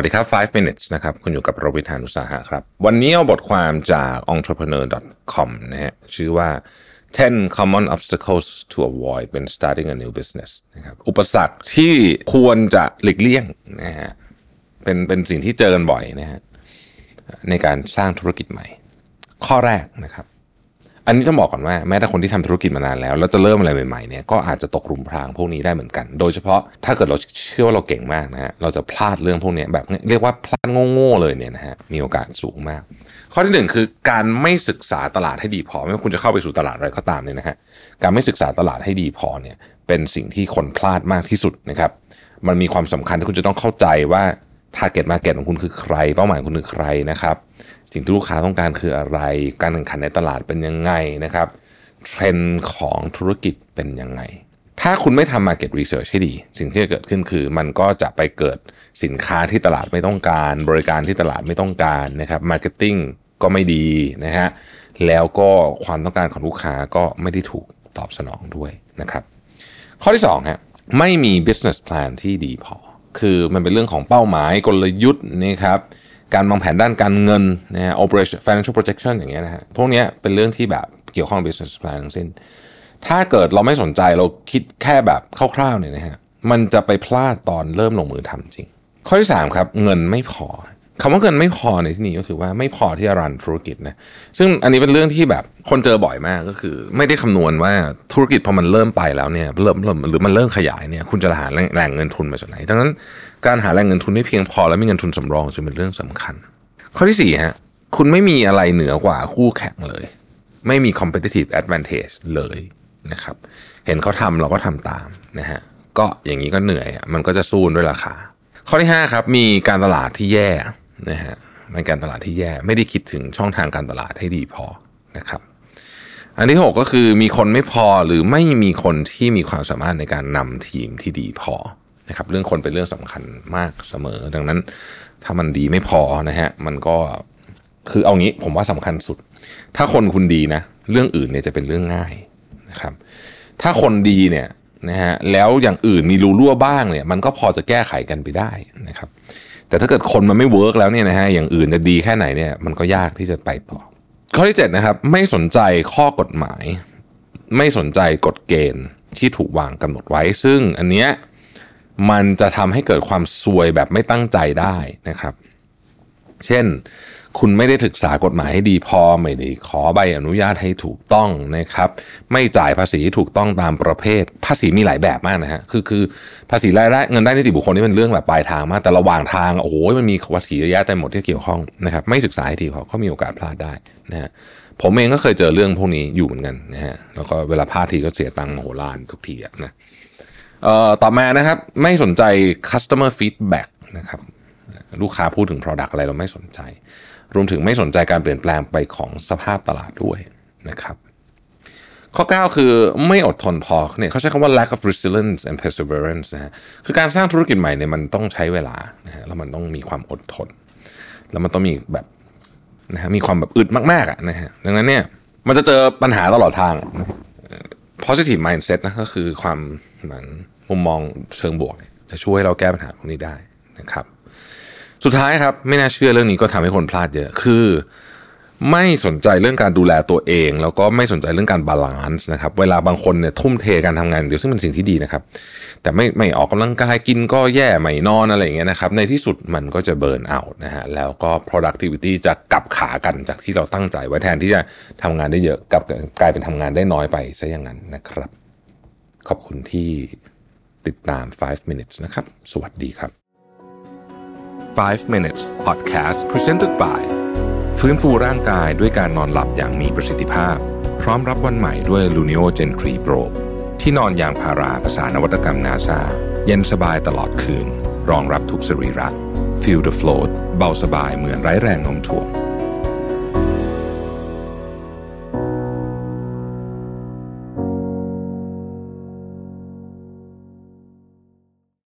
วัสดีครับ 5 minutes นะครับ คุณอยู่กับโรวิทานุสาหะครับ วันนี้เอาบทความจาก entrepreneur.com นะฮะ ชื่อว่า 10 common obstacles to avoid when starting a new business นะครับ อุปสรรคที่ควรจะหลีกเลี่ยงนะฮะ เป็นเป็นสิ่งที่เจอกันบ่อยนะฮะ ในการสร้างธุรกิจใหม่ ข้อแรกนะครับ อันนี้ต้องบอกก่อนว่าแม้แต่คนที่ทำธุรกิจมานานแล้วแล้วจะเริ่มอะไรใหม่ๆเนี่ยก็อาจจะตกหลุมพรางพวกนี้ได้เหมือนกัน โดยเฉพาะถ้าเกิดเราเชื่อว่าเราเก่งมากนะฮะเราจะพลาดเรื่องพวกนี้แบบเรียกว่าพลาดโง่ๆเลยเนี่ยนะฮะมีโอกาสสูงมาก ข้อที่หนึ่งคือการไม่ศึกษาตลาดให้ดีพอไม่ว่าคุณจะเข้าไปสู่ตลาดอะไรก็ตามเนี่ยนะฮะการไม่ศึกษาตลาดให้ดีพอเนี่ยเป็นสิ่งที่คนพลาดมากที่สุดนะครับมันมีความสำคัญที่คุณจะต้องเข้าใจว่า target market ของคุณคือใคร เป้าหมายคุณคือใครนะครับ สิ่งที่ลูกค้าต้องการคืออะไร การแข่งขันในตลาดเป็นยังไงนะครับเทรนด์ของธุรกิจเป็นยังไง ถ้าคุณไม่ทำ market research ให้ดี สิ่งที่จะเกิดขึ้นคือ มันก็จะไปเกิดสินค้าที่ตลาดไม่ต้องการ บริการที่ตลาดไม่ต้องการนะครับ marketing ก็ไม่ดีนะฮะแล้วก็ความต้องการของลูกค้าก็ไม่ได้ถูกตอบสนองด้วยนะครับ ข้อที่2ฮะไม่มี business plan ที่ดีพอ คือมันเป็นเรื่องของเป้าหมายกลยุทธ์นะครับการวางแผนด้านการเงินนะฮะ operation financial projection อย่างเงี้ยนะฮะพวกเนี้ยเป็นเรื่องที่แบบเกี่ยวข้อง business plan ทั้งสิ้น ถ้าเกิดเราไม่สนใจเราคิดแค่แบบคร่าวๆเนี่ยนะฮะมันจะไปพลาดตอนเริ่มลงมือทำจริง ข้อที่ 3 ครับ เงินไม่พอ คำว่าเงินไม่พอในที่นี้ก็คือว่าไม่พอที่จะรันธุรกิจนะซึ่งอันนี้เป็นเรื่องที่แบบคนเจอบ่อยมากก็คือ ไม่ได้คำนวณว่าธุรกิจพอมันเริ่มไปแล้วเนี่ยเริ่มเริ่มหรือมันเริ่มขยายเนี่ยคุณจะหาแหล่งเงินทุนมาจากไหนดังนั้นการหาแหล่งเงินทุนที่เพียงพอและมีเงินทุนสำรองจะเป็นเรื่องสำคัญ ข้อที่สี่ฮะคุณไม่มีอะไรเหนือกว่าคู่แข่งเลย ไม่มี competitive advantage เลยนะครับ เห็นเขาทำเราก็ทำตามนะฮะก็อย่างนี้ก็เหนื่อยมันก็จะสู้ด้วยราคาข้อที่5ครับมีการตลาดที่แย่ นะฮะเป็นการตลาดที่แย่ไม่ได้คิดถึงช่องทางการตลาดให้ดีพอนะครับ อันที่ 6 ก็คือมีคนไม่พอหรือไม่มีคนที่มีความสามารถในการนำทีมที่ดีพอนะครับ เรื่องคนเป็นเรื่องสำคัญมากเสมอ ดังนั้นถ้ามันดีไม่พอนะฮะมันก็คือเอางี้ผมว่าสำคัญสุด ถ้าคนคุณดีนะ เรื่องอื่นเนี่ยจะเป็นเรื่องง่ายนะครับ ถ้าคนดีเนี่ยนะฮะแล้วอย่างอื่นมีรูรั่วบ้างเนี่ย มันก็พอจะแก้ไขกันไปได้นะครับ แต่ถ้าเกิดคนมันไม่เวิร์กแล้วเนี่ยนะฮะอย่างอื่นจะดีแค่ไหนเนี่ยมันก็ยากที่จะไปต่อ ข้อที่7นะครับไม่สนใจข้อกฎหมาย ไม่สนใจกฎเกณฑ์ที่ถูกวางกำหนดไว้ ซึ่งอันเนี้ยมันจะทำให้เกิดความซวยแบบไม่ตั้งใจได้นะครับ เช่น คุณไม่ได้ศึกษากฎหมายให้ดีพอไม่ได้ขอใบอนุญาตให้ถูกต้องนะครับ ไม่จ่ายภาษีถูกต้องตามประเภท ภาษีมีหลายแบบมากนะฮะคือคือภาษีรายได้เงินได้นิติบุคคลนี่เป็นเรื่องแบบปลายทางมากแต่ระหว่างทางโอ้โหมันมีภาษีเยอะแยะเต็มหมดที่เกี่ยวข้องนะครับ ไม่ศึกษาให้ดีพอก็มีโอกาสพลาดได้นะฮะผมเองก็เคยเจอเรื่องพวกนี้อยู่เหมือนกันนะฮะแล้วก็เวลาพลาดทีก็เสียตังค์โหฬารทุกทีนะเอ่อต่อมานะครับไม่สนใจ customer feedback นะครับ ลูกค้าพูดถึง product อะไรเราไม่สนใจ รวมถึงไม่สนใจการเปลี่ยนแปลงไปของสภาพตลาดด้วยนะครับ ข้อ 9 คือไม่อดทนพอเนี่ยเขาใช้คำว่า lack of resilience and perseverance นะฮะคือการสร้างธุรกิจใหม่เนี่ยมันต้องใช้เวลานะฮะแล้วมันต้องมีความอดทน แล้วมันต้องมีแบบนะฮะมีความแบบอึดมากๆอะนะฮะดังนั้นเนี่ยมันจะเจอปัญหาตลอดทาง positive mindset นะก็คือความเหมือนมุมมองเชิงบวก จะช่วยให้เราแก้ปัญหาพวกนี้ได้นะครับ สุดท้ายครับไม่น่าเชื่อเรื่องนี้ก็ทำให้คนพลาดเยอะคือ ไม่สนใจเรื่องการดูแลตัวเอง แล้วก็ไม่สนใจเรื่องการ balance นะครับ เวลาบางคนเนี่ยทุ่มเทการทำงานเดี๋ยวซึ่งเป็นสิ่งที่ดีนะครับ แต่ไม่ไม่ออกกำลังกายกินก็แย่ไม่นอนอะไรอย่างเงี้ยนะครับ ในที่สุดมันก็จะ burnout นะฮะแล้วก็ productivity จะกลับข้างกันจากที่เราตั้งใจไว้แทนที่จะทำงานได้เยอะกลับกลายเป็นทำงานได้น้อยไปซะอย่างนั้นนะครับ ขอบคุณที่ติดตาม 5 minutes นะครับ สวัสดีครับ 5 minutes podcast presented by ฟื้นฟูร่างกายด้วยการนอนหลับอย่างมีประสิทธิภาพ พร้อมรับวันใหม่ด้วย Luno Gen 3 Pro ที่นอนยางพาราภาษานวัตกรรมนาซาเย็นสบายตลอดคืน รองรับทุกสรีระ Feel the float เบาสบายเหมือนไร้แรงโน้มถ่วง